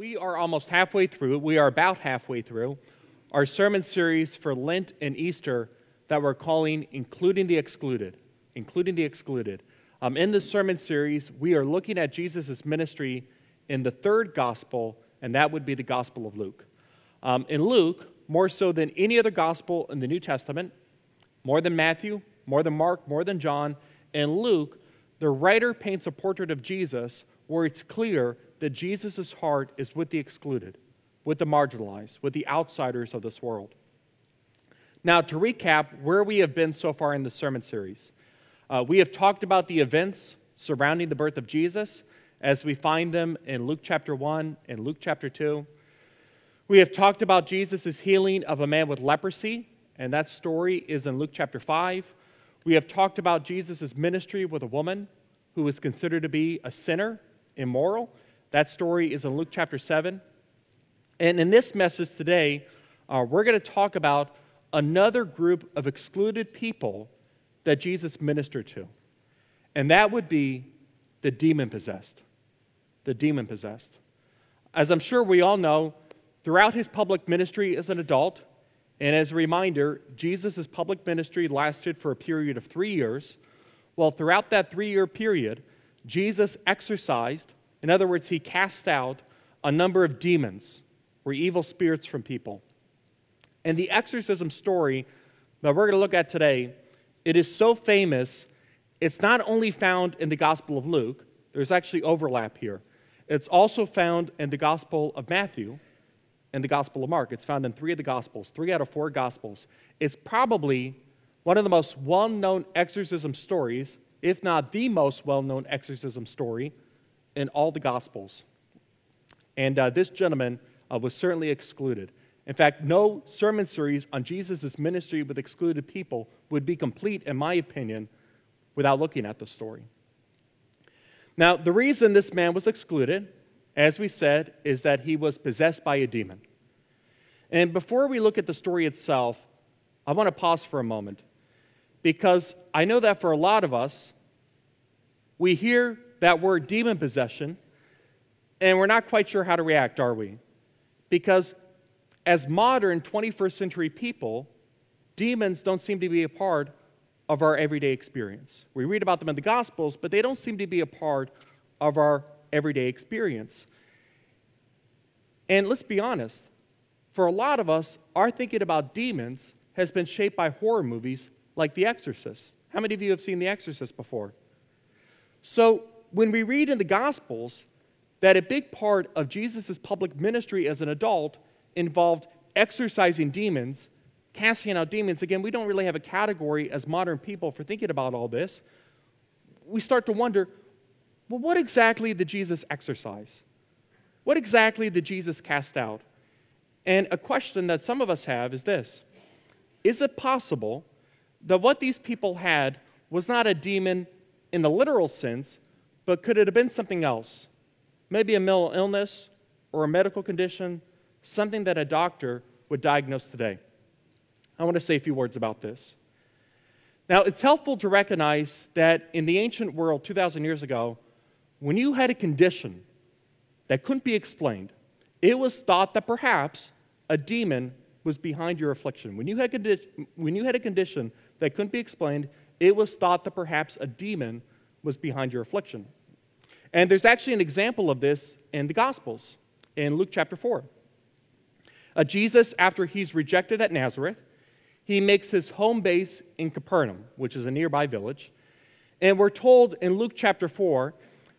we are almost halfway through. We are about halfway through our sermon series for Lent and Easter that we're calling Including the Excluded. Including the Excluded. Um, in this sermon series, we are looking at Jesus' ministry in the third gospel, and that would be the Gospel of Luke. Um, in Luke, more so than any other gospel in the New Testament, more than Matthew, more than Mark, more than John, in Luke, the writer paints a portrait of Jesus where it's clear that Jesus' heart is with the excluded, with the marginalized, with the outsiders of this world. Now, to recap where we have been so far in the sermon series, uh, we have talked about the events surrounding the birth of Jesus as we find them in Luke chapter 1 and Luke chapter 2. We have talked about Jesus' healing of a man with leprosy, and that story is in Luke chapter 5. We have talked about Jesus' ministry with a woman who was considered to be a sinner, immoral, that story is in Luke chapter 7. And in this message today, uh, we're going to talk about another group of excluded people that Jesus ministered to. And that would be the demon possessed. The demon possessed. As I'm sure we all know, throughout his public ministry as an adult, and as a reminder, Jesus' public ministry lasted for a period of three years. Well, throughout that three year period, Jesus exorcised in other words, he cast out a number of demons or evil spirits from people. And the exorcism story that we're going to look at today, it is so famous, it's not only found in the Gospel of Luke, there's actually overlap here. It's also found in the Gospel of Matthew and the Gospel of Mark. It's found in three of the Gospels, three out of four Gospels. It's probably one of the most well known exorcism stories, if not the most well known exorcism story in all the Gospels. And uh, this gentleman uh, was certainly excluded. In fact, no sermon series on Jesus' ministry with excluded people would be complete, in my opinion, without looking at the story. Now, the reason this man was excluded, as we said, is that he was possessed by a demon. And before we look at the story itself, I want to pause for a moment because I know that for a lot of us, we hear that word demon possession, and we're not quite sure how to react, are we? Because as modern 21st century people, demons don't seem to be a part of our everyday experience. We read about them in the Gospels, but they don't seem to be a part of our everyday experience. And let's be honest, for a lot of us, our thinking about demons has been shaped by horror movies like The Exorcist. How many of you have seen The Exorcist before? So, when we read in the Gospels that a big part of Jesus' public ministry as an adult involved exorcising demons, casting out demons, again, we don't really have a category as modern people for thinking about all this. We start to wonder well, what exactly did Jesus exorcise? What exactly did Jesus cast out? And a question that some of us have is this Is it possible that what these people had was not a demon in the literal sense, but could it have been something else? Maybe a mental illness or a medical condition, something that a doctor would diagnose today. I want to say a few words about this. Now, it's helpful to recognize that in the ancient world 2,000 years ago, when you had a condition that couldn't be explained, it was thought that perhaps a demon was behind your affliction. When you had, condi- when you had a condition that couldn't be explained, it was thought that perhaps a demon was behind your affliction. And there's actually an example of this in the Gospels, in Luke chapter 4. Uh, Jesus, after he's rejected at Nazareth, he makes his home base in Capernaum, which is a nearby village. And we're told in Luke chapter 4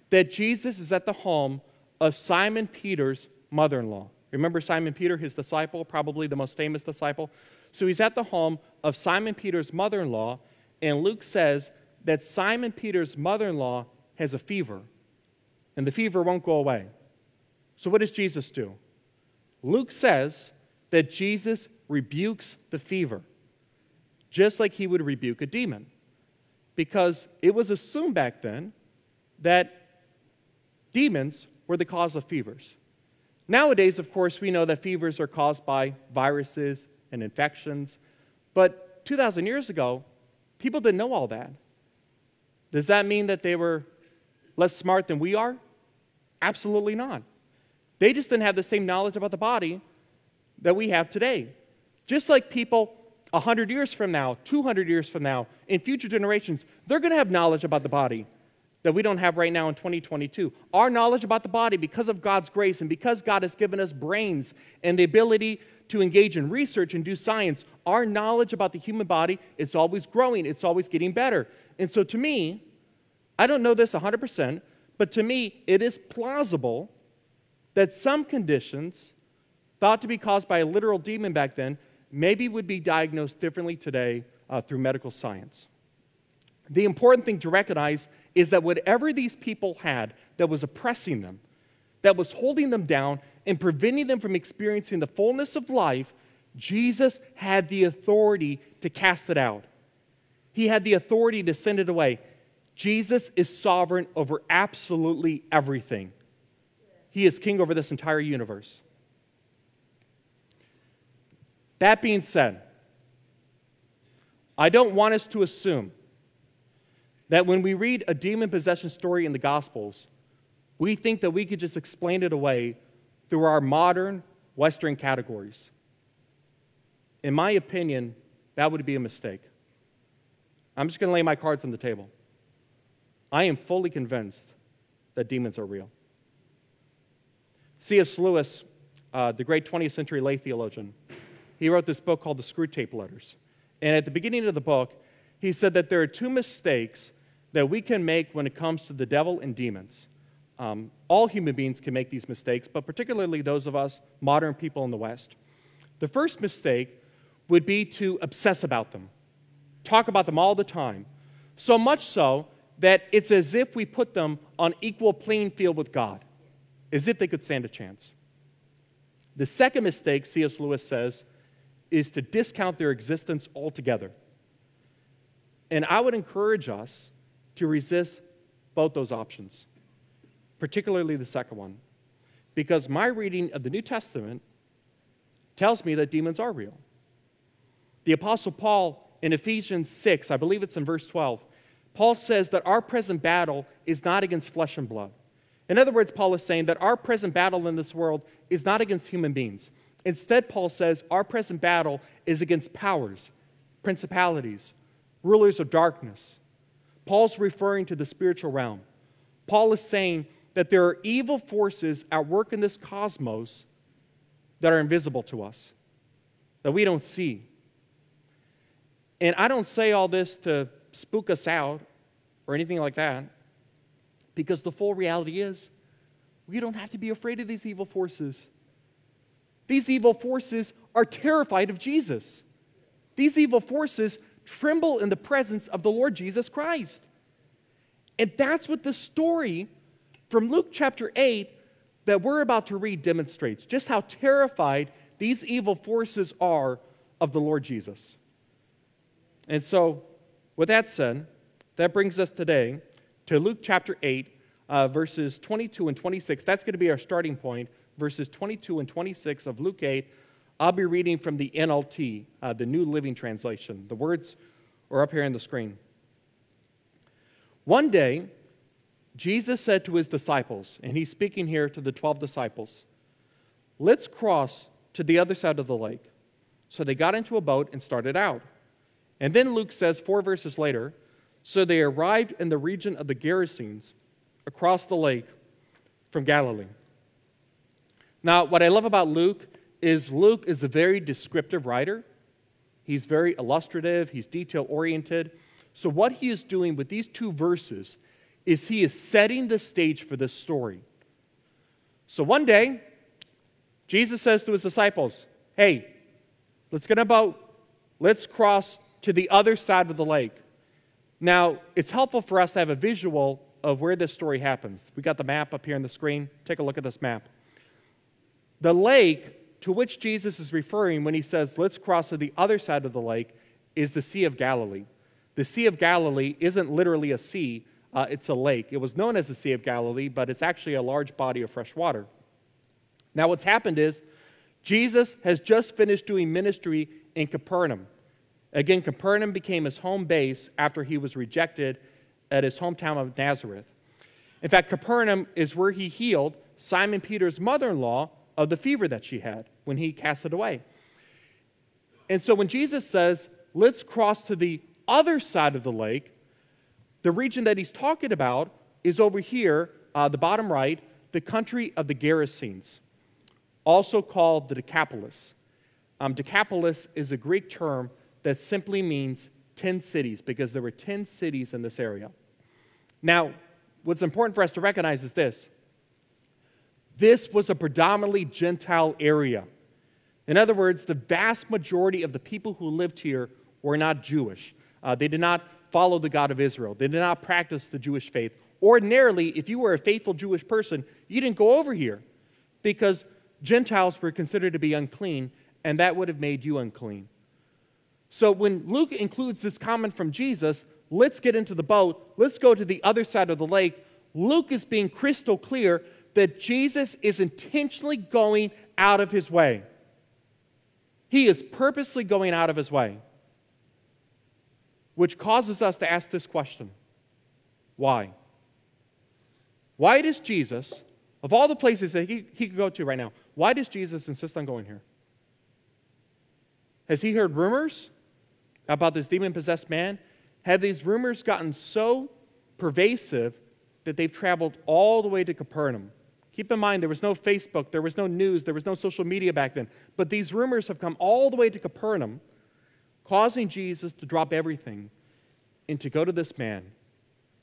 that Jesus is at the home of Simon Peter's mother in law. Remember Simon Peter, his disciple, probably the most famous disciple? So he's at the home of Simon Peter's mother in law, and Luke says that Simon Peter's mother in law has a fever, and the fever won't go away. So, what does Jesus do? Luke says that Jesus rebukes the fever, just like he would rebuke a demon, because it was assumed back then that demons were the cause of fevers. Nowadays, of course, we know that fevers are caused by viruses and infections, but 2,000 years ago, people didn't know all that. Does that mean that they were less smart than we are? Absolutely not. They just didn't have the same knowledge about the body that we have today. Just like people 100 years from now, 200 years from now, in future generations, they're going to have knowledge about the body that we don't have right now in 2022. Our knowledge about the body, because of God's grace and because God has given us brains and the ability to engage in research and do science, our knowledge about the human body, it's always growing, it's always getting better. And so to me, I don't know this 100%, but to me, it is plausible that some conditions thought to be caused by a literal demon back then maybe would be diagnosed differently today uh, through medical science. The important thing to recognize is that whatever these people had that was oppressing them, that was holding them down and preventing them from experiencing the fullness of life, Jesus had the authority to cast it out. He had the authority to send it away. Jesus is sovereign over absolutely everything. He is king over this entire universe. That being said, I don't want us to assume that when we read a demon possession story in the Gospels, we think that we could just explain it away through our modern Western categories. In my opinion, that would be a mistake. I'm just going to lay my cards on the table. I am fully convinced that demons are real. C.S. Lewis, uh, the great 20th century lay theologian, he wrote this book called The Screwtape Letters. And at the beginning of the book, he said that there are two mistakes that we can make when it comes to the devil and demons. Um, all human beings can make these mistakes, but particularly those of us modern people in the West. The first mistake would be to obsess about them, talk about them all the time, so much so that it's as if we put them on equal playing field with God, as if they could stand a chance. The second mistake, C.S. Lewis says, is to discount their existence altogether. And I would encourage us to resist both those options, particularly the second one, because my reading of the New Testament tells me that demons are real. The Apostle Paul in Ephesians 6, I believe it's in verse 12, Paul says that our present battle is not against flesh and blood. In other words, Paul is saying that our present battle in this world is not against human beings. Instead, Paul says our present battle is against powers, principalities, rulers of darkness, Paul's referring to the spiritual realm. Paul is saying that there are evil forces at work in this cosmos that are invisible to us, that we don't see. And I don't say all this to spook us out or anything like that, because the full reality is we don't have to be afraid of these evil forces. These evil forces are terrified of Jesus. These evil forces tremble in the presence of the Lord Jesus Christ. And that's what the story from Luke chapter 8 that we're about to read demonstrates just how terrified these evil forces are of the Lord Jesus. And so, with that said, that brings us today to Luke chapter 8, uh, verses 22 and 26. That's going to be our starting point, verses 22 and 26 of Luke 8 I'll be reading from the NLT, uh, the New Living Translation. The words are up here on the screen. One day, Jesus said to his disciples, and he's speaking here to the 12 disciples, Let's cross to the other side of the lake. So they got into a boat and started out. And then Luke says, four verses later, so they arrived in the region of the Gerasenes across the lake from Galilee. Now, what I love about Luke is Luke is a very descriptive writer. He's very illustrative, he's detail oriented. So, what he is doing with these two verses is he is setting the stage for this story. So, one day, Jesus says to his disciples, Hey, let's get a boat, let's cross to the other side of the lake. Now, it's helpful for us to have a visual of where this story happens. We got the map up here on the screen. Take a look at this map. The lake to which Jesus is referring when he says, let's cross to the other side of the lake, is the Sea of Galilee. The Sea of Galilee isn't literally a sea, uh, it's a lake. It was known as the Sea of Galilee, but it's actually a large body of fresh water. Now, what's happened is Jesus has just finished doing ministry in Capernaum. Again, Capernaum became his home base after he was rejected at his hometown of Nazareth. In fact, Capernaum is where he healed Simon Peter's mother in law of the fever that she had when he cast it away. And so when Jesus says, let's cross to the other side of the lake, the region that he's talking about is over here, uh, the bottom right, the country of the Gerasenes, also called the Decapolis. Um, Decapolis is a Greek term that simply means 10 cities because there were 10 cities in this area. Now, what's important for us to recognize is this this was a predominantly Gentile area. In other words, the vast majority of the people who lived here were not Jewish. Uh, they did not follow the God of Israel, they did not practice the Jewish faith. Ordinarily, if you were a faithful Jewish person, you didn't go over here because Gentiles were considered to be unclean, and that would have made you unclean. So when Luke includes this comment from Jesus, let's get into the boat, let's go to the other side of the lake, Luke is being crystal clear that Jesus is intentionally going out of his way. He is purposely going out of his way, which causes us to ask this question why? Why does Jesus, of all the places that he, he could go to right now, why does Jesus insist on going here? Has he heard rumors? about this demon possessed man, have these rumors gotten so pervasive that they've traveled all the way to Capernaum. Keep in mind, there was no Facebook, there was no news, there was no social media back then. But these rumors have come all the way to Capernaum, causing Jesus to drop everything and to go to this man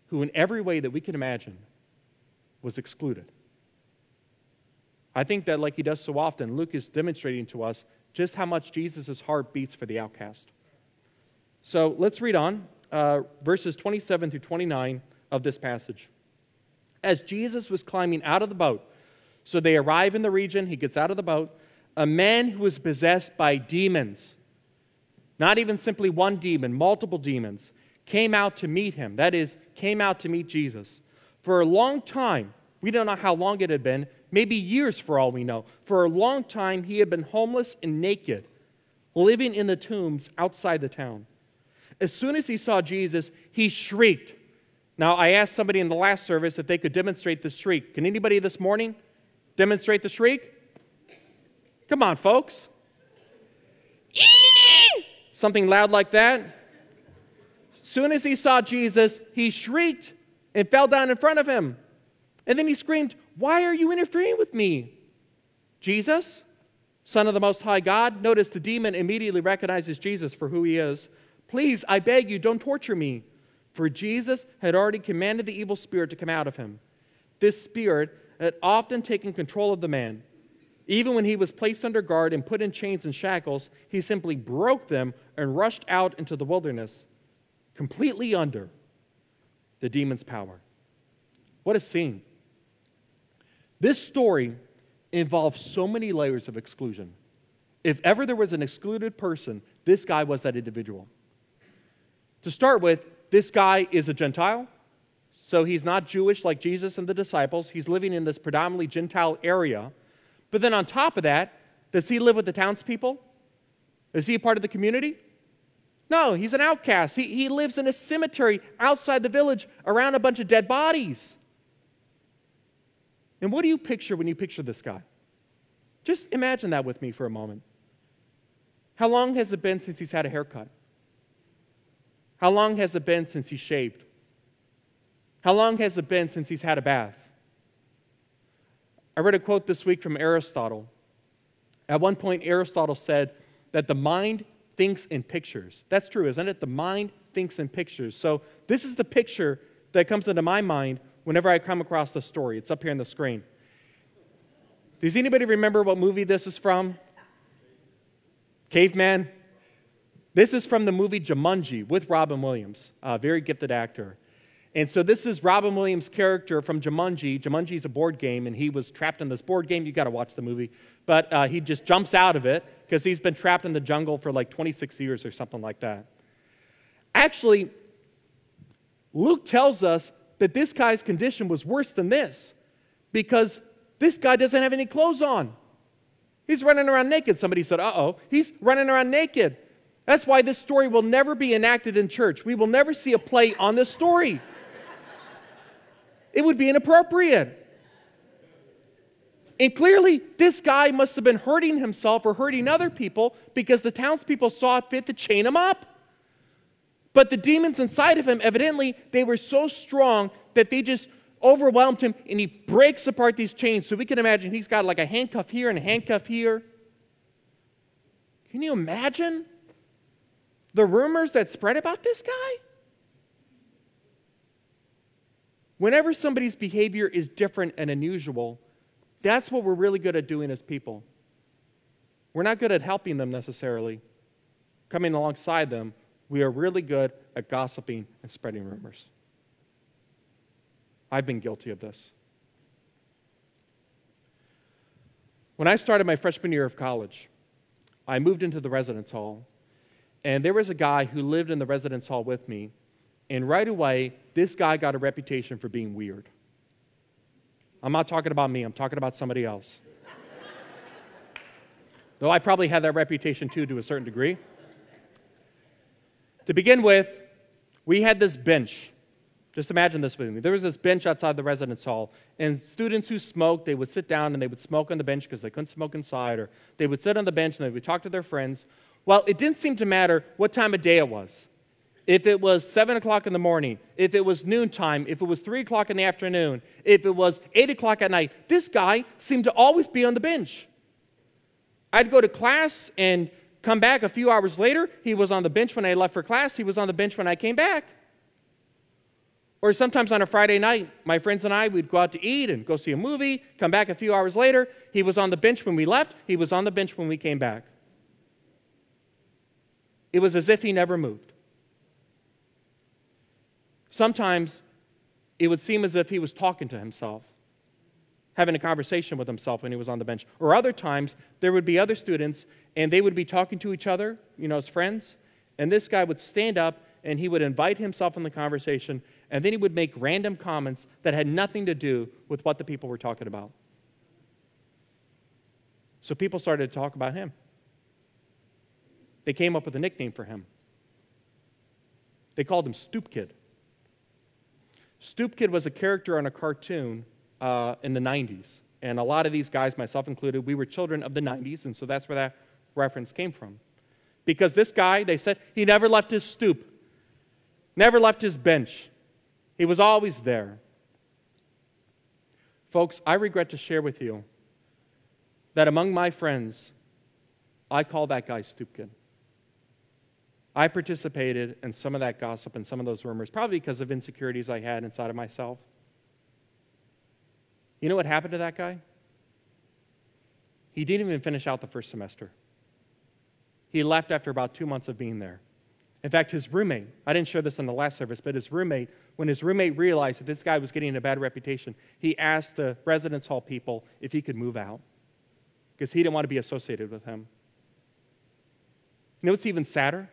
who, in every way that we can imagine, was excluded. I think that, like he does so often, Luke is demonstrating to us just how much Jesus' heart beats for the outcast. So let's read on, uh, verses 27 through 29 of this passage. As Jesus was climbing out of the boat, so they arrive in the region, he gets out of the boat, a man who was possessed by demons, not even simply one demon, multiple demons, came out to meet him. That is, came out to meet Jesus. For a long time, we don't know how long it had been, maybe years for all we know. For a long time, he had been homeless and naked, living in the tombs outside the town. As soon as he saw Jesus, he shrieked. Now, I asked somebody in the last service if they could demonstrate the shriek. Can anybody this morning demonstrate the shriek? Come on, folks. Something loud like that. Soon as he saw Jesus, he shrieked and fell down in front of him. And then he screamed, Why are you interfering with me? Jesus, Son of the Most High God. Notice the demon immediately recognizes Jesus for who he is. Please, I beg you, don't torture me. For Jesus had already commanded the evil spirit to come out of him. This spirit had often taken control of the man. Even when he was placed under guard and put in chains and shackles, he simply broke them and rushed out into the wilderness, completely under the demon's power. What a scene. This story involves so many layers of exclusion. If ever there was an excluded person, this guy was that individual. To start with, this guy is a Gentile, so he's not Jewish like Jesus and the disciples. He's living in this predominantly Gentile area. But then on top of that, does he live with the townspeople? Is he a part of the community? No, he's an outcast. He, he lives in a cemetery outside the village around a bunch of dead bodies. And what do you picture when you picture this guy? Just imagine that with me for a moment. How long has it been since he's had a haircut? How long has it been since he shaved? How long has it been since he's had a bath? I read a quote this week from Aristotle. At one point, Aristotle said that the mind thinks in pictures. That's true, isn't it? The mind thinks in pictures. So, this is the picture that comes into my mind whenever I come across the story. It's up here on the screen. Does anybody remember what movie this is from? Caveman? This is from the movie Jumanji with Robin Williams, a very gifted actor. And so this is Robin Williams' character from Jumanji. Jumanji is a board game, and he was trapped in this board game. You got to watch the movie, but uh, he just jumps out of it because he's been trapped in the jungle for like 26 years or something like that. Actually, Luke tells us that this guy's condition was worse than this because this guy doesn't have any clothes on. He's running around naked. Somebody said, uh oh, he's running around naked. That's why this story will never be enacted in church. We will never see a play on this story. it would be inappropriate. And clearly, this guy must have been hurting himself or hurting other people because the townspeople saw it fit to chain him up. But the demons inside of him, evidently, they were so strong that they just overwhelmed him and he breaks apart these chains. So we can imagine he's got like a handcuff here and a handcuff here. Can you imagine the rumors that spread about this guy? Whenever somebody's behavior is different and unusual, that's what we're really good at doing as people. We're not good at helping them necessarily, coming alongside them. We are really good at gossiping and spreading rumors. I've been guilty of this. When I started my freshman year of college, I moved into the residence hall, and there was a guy who lived in the residence hall with me, and right away, this guy got a reputation for being weird. I'm not talking about me, I'm talking about somebody else. Though I probably had that reputation too to a certain degree. To begin with, we had this bench. Just imagine this with me. There was this bench outside the residence hall, and students who smoked, they would sit down and they would smoke on the bench because they couldn't smoke inside, or they would sit on the bench and they would talk to their friends. Well, it didn't seem to matter what time of day it was if it was 7 o'clock in the morning, if it was noontime, if it was 3 o'clock in the afternoon, if it was 8 o'clock at night, this guy seemed to always be on the bench. I'd go to class and come back a few hours later. He was on the bench when I left for class, he was on the bench when I came back. Or sometimes on a Friday night, my friends and I, we'd go out to eat and go see a movie, come back a few hours later. He was on the bench when we left, he was on the bench when we came back. It was as if he never moved. Sometimes it would seem as if he was talking to himself, having a conversation with himself when he was on the bench. Or other times, there would be other students and they would be talking to each other, you know, as friends, and this guy would stand up and he would invite himself in the conversation and then he would make random comments that had nothing to do with what the people were talking about. So people started to talk about him. They came up with a nickname for him. They called him Stoop Kid. Stoop Kid was a character on a cartoon uh, in the 90s. And a lot of these guys, myself included, we were children of the 90s, and so that's where that reference came from. Because this guy, they said, he never left his stoop, never left his bench. He was always there. Folks, I regret to share with you that among my friends, I call that guy Stoop Kid. I participated in some of that gossip and some of those rumors, probably because of insecurities I had inside of myself. You know what happened to that guy? He didn't even finish out the first semester. He left after about two months of being there. In fact, his roommate, I didn't share this in the last service, but his roommate, when his roommate realized that this guy was getting a bad reputation, he asked the residence hall people if he could move out because he didn't want to be associated with him. You know what's even sadder?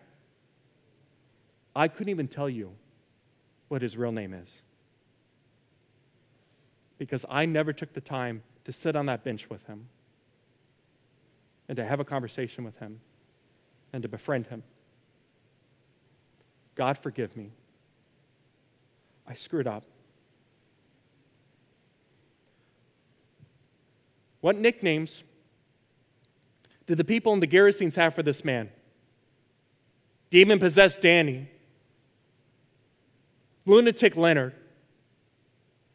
I couldn't even tell you what his real name is. Because I never took the time to sit on that bench with him and to have a conversation with him and to befriend him. God, forgive me. I screwed up. What nicknames did the people in the Gerasenes have for this man? Demon possessed Danny, Lunatic Leonard.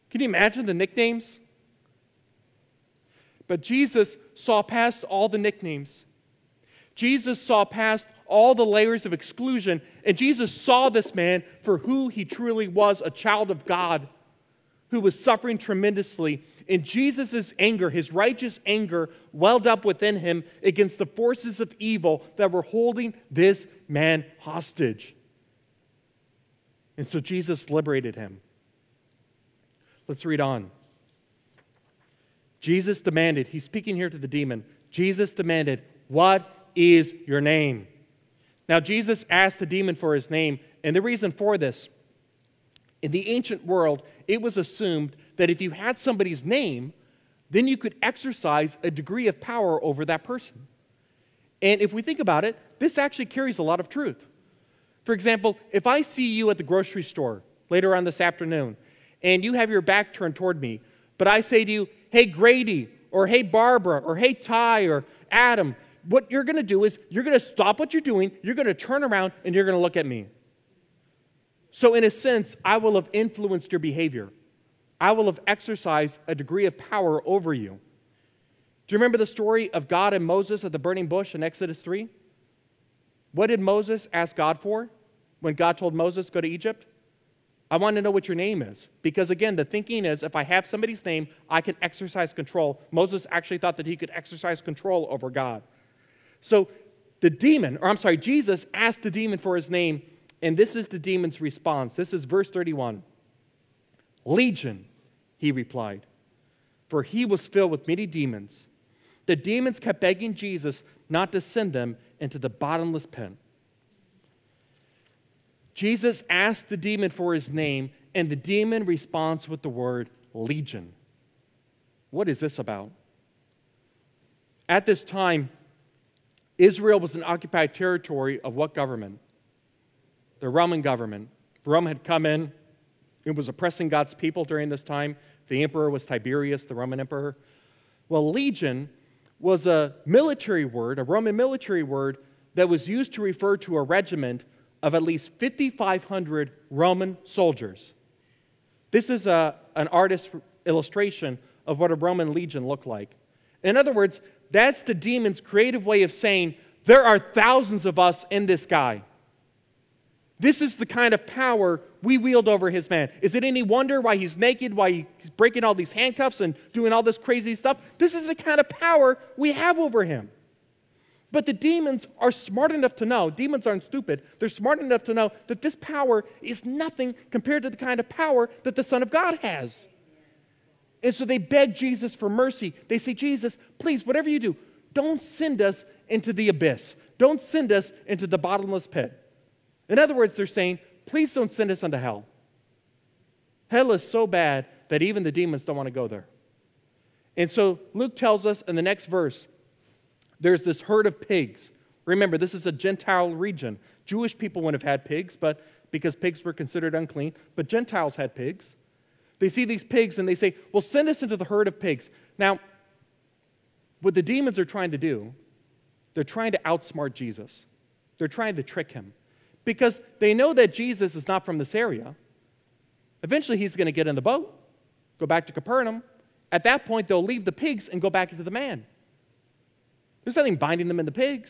Can you imagine the nicknames? But Jesus saw past all the nicknames. Jesus saw past all the layers of exclusion, and Jesus saw this man for who he truly was a child of God who was suffering tremendously. And Jesus' anger, his righteous anger, welled up within him against the forces of evil that were holding this man hostage. And so Jesus liberated him. Let's read on. Jesus demanded, he's speaking here to the demon. Jesus demanded, What is your name? Now, Jesus asked the demon for his name, and the reason for this in the ancient world, it was assumed that if you had somebody's name, then you could exercise a degree of power over that person. And if we think about it, this actually carries a lot of truth. For example, if I see you at the grocery store later on this afternoon and you have your back turned toward me, but I say to you, hey, Grady, or hey, Barbara, or hey, Ty, or Adam, what you're going to do is you're going to stop what you're doing, you're going to turn around, and you're going to look at me. So, in a sense, I will have influenced your behavior. I will have exercised a degree of power over you. Do you remember the story of God and Moses at the burning bush in Exodus 3? What did Moses ask God for when God told Moses, Go to Egypt? I want to know what your name is. Because again, the thinking is if I have somebody's name, I can exercise control. Moses actually thought that he could exercise control over God. So the demon, or I'm sorry, Jesus asked the demon for his name, and this is the demon's response. This is verse 31. Legion, he replied, for he was filled with many demons. The demons kept begging Jesus not to send them into the bottomless pit. Jesus asked the demon for his name, and the demon responds with the word legion. What is this about? At this time, Israel was an occupied territory of what government? the Roman government. Rome had come in, it was oppressing God's people during this time. The emperor was Tiberius, the Roman emperor. Well, legion was a military word, a Roman military word, that was used to refer to a regiment of at least 5,500 Roman soldiers. This is a, an artist's illustration of what a Roman legion looked like. In other words, that's the demon's creative way of saying there are thousands of us in this guy. This is the kind of power we wield over his man. Is it any wonder why he's naked, why he's breaking all these handcuffs and doing all this crazy stuff? This is the kind of power we have over him. But the demons are smart enough to know, demons aren't stupid, they're smart enough to know that this power is nothing compared to the kind of power that the Son of God has. And so they beg Jesus for mercy. They say, Jesus, please, whatever you do, don't send us into the abyss. Don't send us into the bottomless pit. In other words, they're saying, please don't send us unto hell. Hell is so bad that even the demons don't want to go there. And so Luke tells us in the next verse there's this herd of pigs. Remember, this is a Gentile region. Jewish people wouldn't have had pigs, but because pigs were considered unclean, but Gentiles had pigs. They see these pigs and they say, Well, send us into the herd of pigs. Now, what the demons are trying to do, they're trying to outsmart Jesus. They're trying to trick him because they know that Jesus is not from this area. Eventually, he's going to get in the boat, go back to Capernaum. At that point, they'll leave the pigs and go back into the man. There's nothing binding them in the pigs.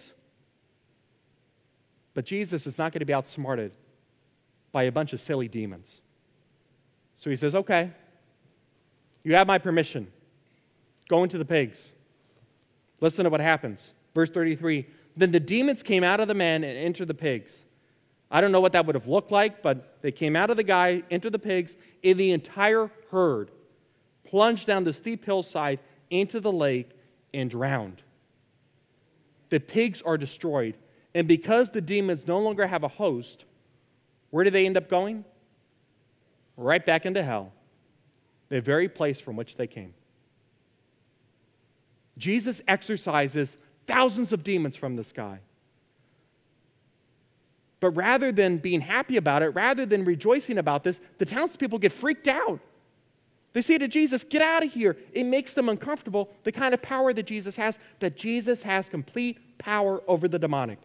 But Jesus is not going to be outsmarted by a bunch of silly demons. So he says, Okay, you have my permission. Go into the pigs. Listen to what happens. Verse 33 Then the demons came out of the man and entered the pigs. I don't know what that would have looked like, but they came out of the guy, into the pigs, and the entire herd plunged down the steep hillside into the lake and drowned. The pigs are destroyed. And because the demons no longer have a host, where do they end up going? Right back into hell, the very place from which they came. Jesus exorcises thousands of demons from the sky. But rather than being happy about it, rather than rejoicing about this, the townspeople get freaked out. They say to Jesus, Get out of here. It makes them uncomfortable, the kind of power that Jesus has, that Jesus has complete power over the demonic.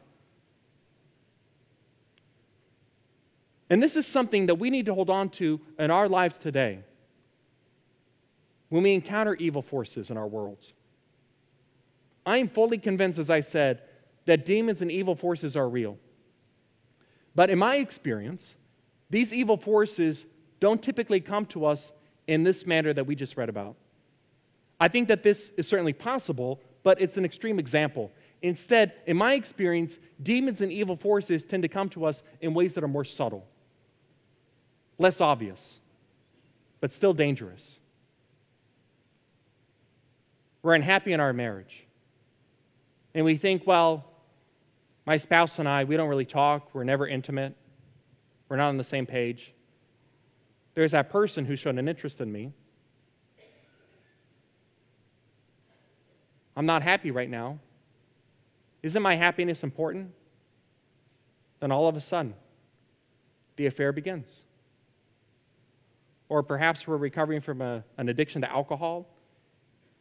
And this is something that we need to hold on to in our lives today when we encounter evil forces in our worlds. I am fully convinced, as I said, that demons and evil forces are real. But in my experience, these evil forces don't typically come to us in this manner that we just read about. I think that this is certainly possible, but it's an extreme example. Instead, in my experience, demons and evil forces tend to come to us in ways that are more subtle, less obvious, but still dangerous. We're unhappy in our marriage. And we think, well, my spouse and I, we don't really talk, we're never intimate, we're not on the same page. There's that person who showed an interest in me. I'm not happy right now. Isn't my happiness important? Then all of a sudden, the affair begins. Or perhaps we're recovering from a, an addiction to alcohol,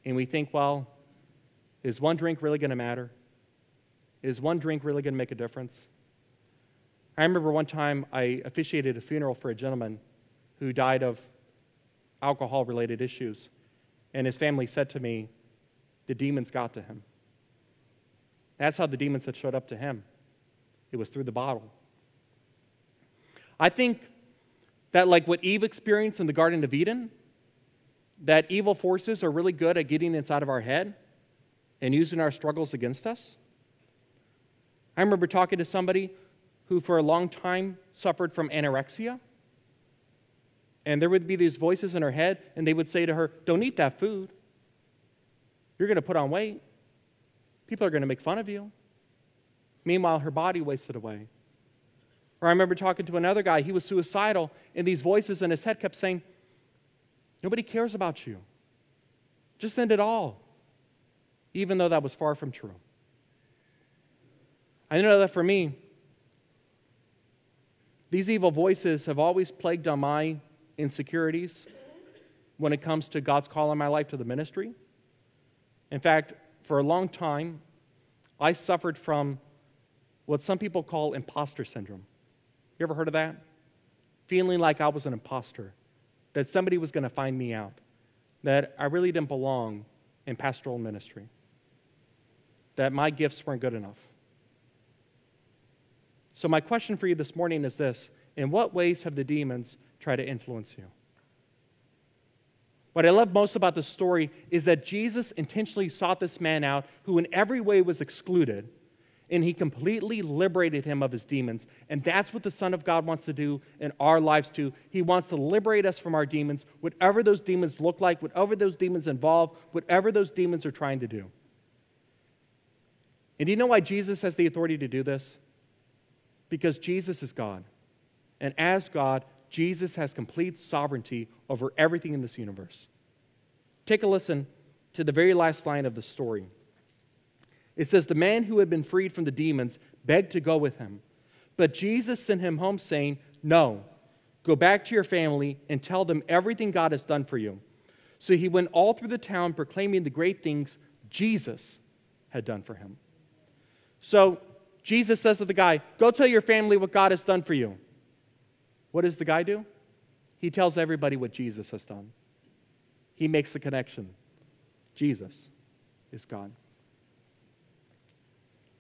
and we think, well, is one drink really going to matter? Is one drink really going to make a difference? I remember one time I officiated a funeral for a gentleman who died of alcohol related issues, and his family said to me, The demons got to him. That's how the demons had showed up to him. It was through the bottle. I think that, like what Eve experienced in the Garden of Eden, that evil forces are really good at getting inside of our head and using our struggles against us. I remember talking to somebody who, for a long time, suffered from anorexia. And there would be these voices in her head, and they would say to her, Don't eat that food. You're going to put on weight. People are going to make fun of you. Meanwhile, her body wasted away. Or I remember talking to another guy, he was suicidal, and these voices in his head kept saying, Nobody cares about you. Just end it all. Even though that was far from true. I know that for me, these evil voices have always plagued on my insecurities when it comes to God's call in my life to the ministry. In fact, for a long time, I suffered from what some people call imposter syndrome. You ever heard of that? Feeling like I was an imposter, that somebody was going to find me out, that I really didn't belong in pastoral ministry, that my gifts weren't good enough. So, my question for you this morning is this In what ways have the demons tried to influence you? What I love most about this story is that Jesus intentionally sought this man out who, in every way, was excluded, and he completely liberated him of his demons. And that's what the Son of God wants to do in our lives, too. He wants to liberate us from our demons, whatever those demons look like, whatever those demons involve, whatever those demons are trying to do. And do you know why Jesus has the authority to do this? Because Jesus is God. And as God, Jesus has complete sovereignty over everything in this universe. Take a listen to the very last line of the story. It says, The man who had been freed from the demons begged to go with him. But Jesus sent him home, saying, No, go back to your family and tell them everything God has done for you. So he went all through the town proclaiming the great things Jesus had done for him. So Jesus says to the guy, Go tell your family what God has done for you. What does the guy do? He tells everybody what Jesus has done. He makes the connection. Jesus is God.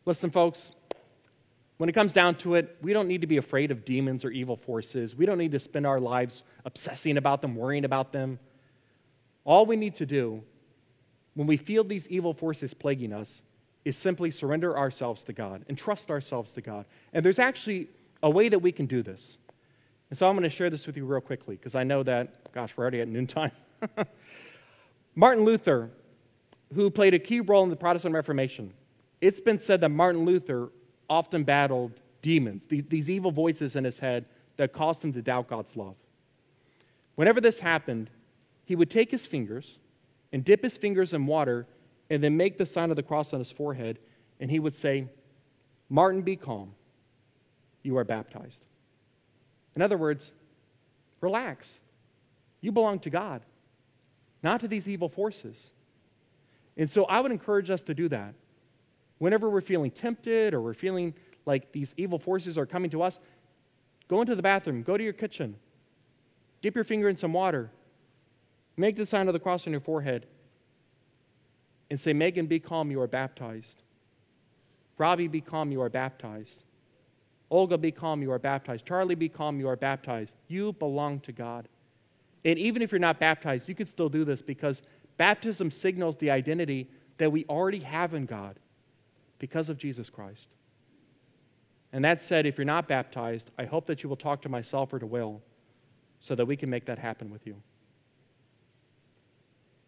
Listen, folks, when it comes down to it, we don't need to be afraid of demons or evil forces. We don't need to spend our lives obsessing about them, worrying about them. All we need to do when we feel these evil forces plaguing us is simply surrender ourselves to God and trust ourselves to God. And there's actually a way that we can do this. And so I'm going to share this with you real quickly because I know that, gosh, we're already at noontime. Martin Luther, who played a key role in the Protestant Reformation, it's been said that Martin Luther often battled demons, these evil voices in his head that caused him to doubt God's love. Whenever this happened, he would take his fingers and dip his fingers in water and then make the sign of the cross on his forehead, and he would say, Martin, be calm. You are baptized. In other words, relax. You belong to God, not to these evil forces. And so I would encourage us to do that. Whenever we're feeling tempted or we're feeling like these evil forces are coming to us, go into the bathroom, go to your kitchen, dip your finger in some water, make the sign of the cross on your forehead, and say, Megan, be calm, you are baptized. Robbie, be calm, you are baptized. Olga, be calm, you are baptized. Charlie, be calm, you are baptized. You belong to God. And even if you're not baptized, you can still do this because baptism signals the identity that we already have in God because of Jesus Christ. And that said, if you're not baptized, I hope that you will talk to myself or to Will so that we can make that happen with you.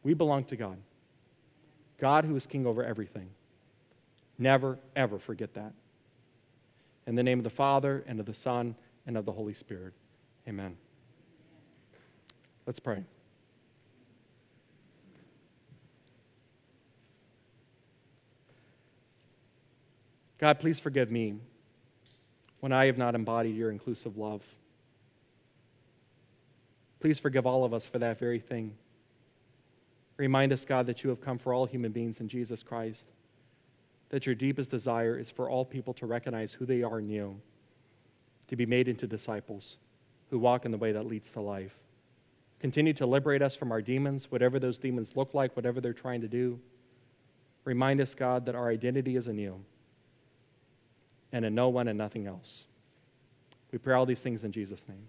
We belong to God, God who is king over everything. Never, ever forget that. In the name of the Father, and of the Son, and of the Holy Spirit. Amen. Let's pray. God, please forgive me when I have not embodied your inclusive love. Please forgive all of us for that very thing. Remind us, God, that you have come for all human beings in Jesus Christ, that your deepest desire is for all people to recognize who they are in you, to be made into disciples who walk in the way that leads to life. Continue to liberate us from our demons, whatever those demons look like, whatever they're trying to do. Remind us, God, that our identity is in you and in no one and nothing else. We pray all these things in Jesus' name.